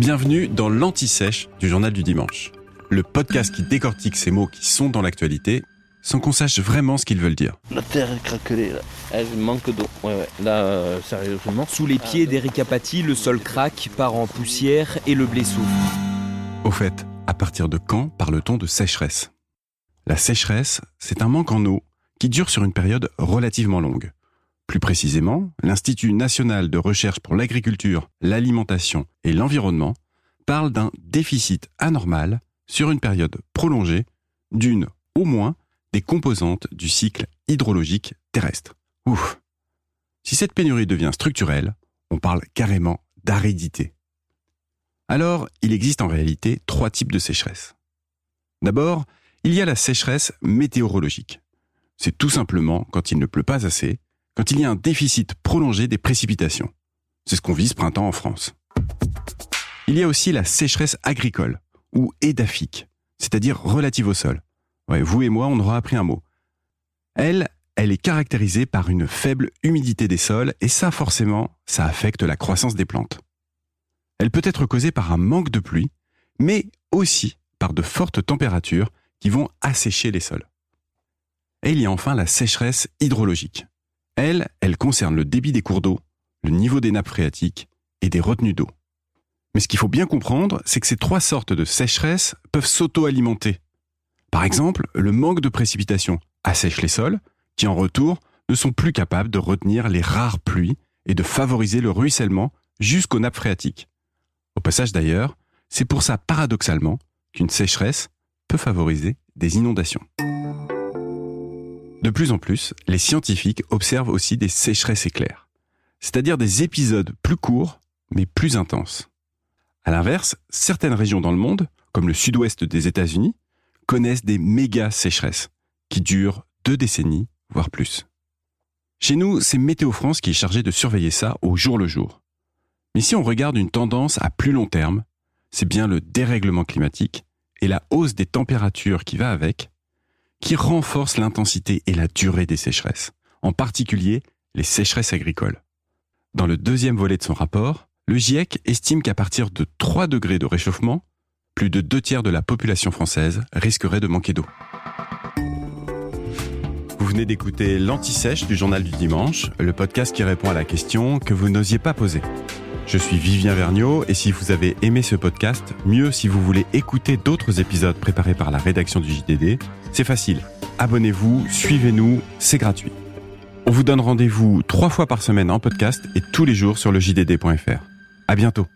Bienvenue dans l'Anti-Sèche du Journal du Dimanche, le podcast qui décortique ces mots qui sont dans l'actualité sans qu'on sache vraiment ce qu'ils veulent dire. La terre est craquelée, là. Elle manque d'eau. Ouais, ouais. Là, euh, sérieusement. Sous les pieds d'Eric Apathy, le sol craque, part en poussière et le blé. Au fait, à partir de quand parle-t-on de sécheresse? La sécheresse, c'est un manque en eau qui dure sur une période relativement longue. Plus précisément, l'Institut national de recherche pour l'agriculture, l'alimentation et l'environnement parle d'un déficit anormal sur une période prolongée d'une au moins des composantes du cycle hydrologique terrestre. Ouf. Si cette pénurie devient structurelle, on parle carrément d'aridité. Alors, il existe en réalité trois types de sécheresse. D'abord, il y a la sécheresse météorologique. C'est tout simplement quand il ne pleut pas assez, quand il y a un déficit prolongé des précipitations. C'est ce qu'on vit ce printemps en France. Il y a aussi la sécheresse agricole, ou édaphique, c'est-à-dire relative au sol. Vous et moi, on aura appris un mot. Elle, elle est caractérisée par une faible humidité des sols, et ça, forcément, ça affecte la croissance des plantes. Elle peut être causée par un manque de pluie, mais aussi par de fortes températures qui vont assécher les sols. Et il y a enfin la sécheresse hydrologique. Elle, elle concerne le débit des cours d'eau, le niveau des nappes phréatiques et des retenues d'eau. Mais ce qu'il faut bien comprendre, c'est que ces trois sortes de sécheresse peuvent s'auto-alimenter. Par exemple, le manque de précipitations assèche les sols, qui en retour ne sont plus capables de retenir les rares pluies et de favoriser le ruissellement jusqu'aux nappes phréatiques. Au passage d'ailleurs, c'est pour ça paradoxalement qu'une sécheresse peut favoriser des inondations. De plus en plus, les scientifiques observent aussi des sécheresses éclairs, c'est-à-dire des épisodes plus courts mais plus intenses. À l'inverse, certaines régions dans le monde, comme le sud-ouest des États-Unis, connaissent des méga sécheresses qui durent deux décennies, voire plus. Chez nous, c'est Météo France qui est chargé de surveiller ça au jour le jour. Mais si on regarde une tendance à plus long terme, c'est bien le dérèglement climatique et la hausse des températures qui va avec, qui renforce l'intensité et la durée des sécheresses, en particulier les sécheresses agricoles. Dans le deuxième volet de son rapport, le GIEC estime qu'à partir de 3 degrés de réchauffement, plus de deux tiers de la population française risquerait de manquer d'eau. Vous venez d'écouter l'Anti-Sèche du Journal du Dimanche, le podcast qui répond à la question que vous n'osiez pas poser. Je suis Vivien Vergniaud et si vous avez aimé ce podcast, mieux si vous voulez écouter d'autres épisodes préparés par la rédaction du JDD, c'est facile. Abonnez-vous, suivez-nous, c'est gratuit. On vous donne rendez-vous trois fois par semaine en podcast et tous les jours sur le JDD.fr. À bientôt.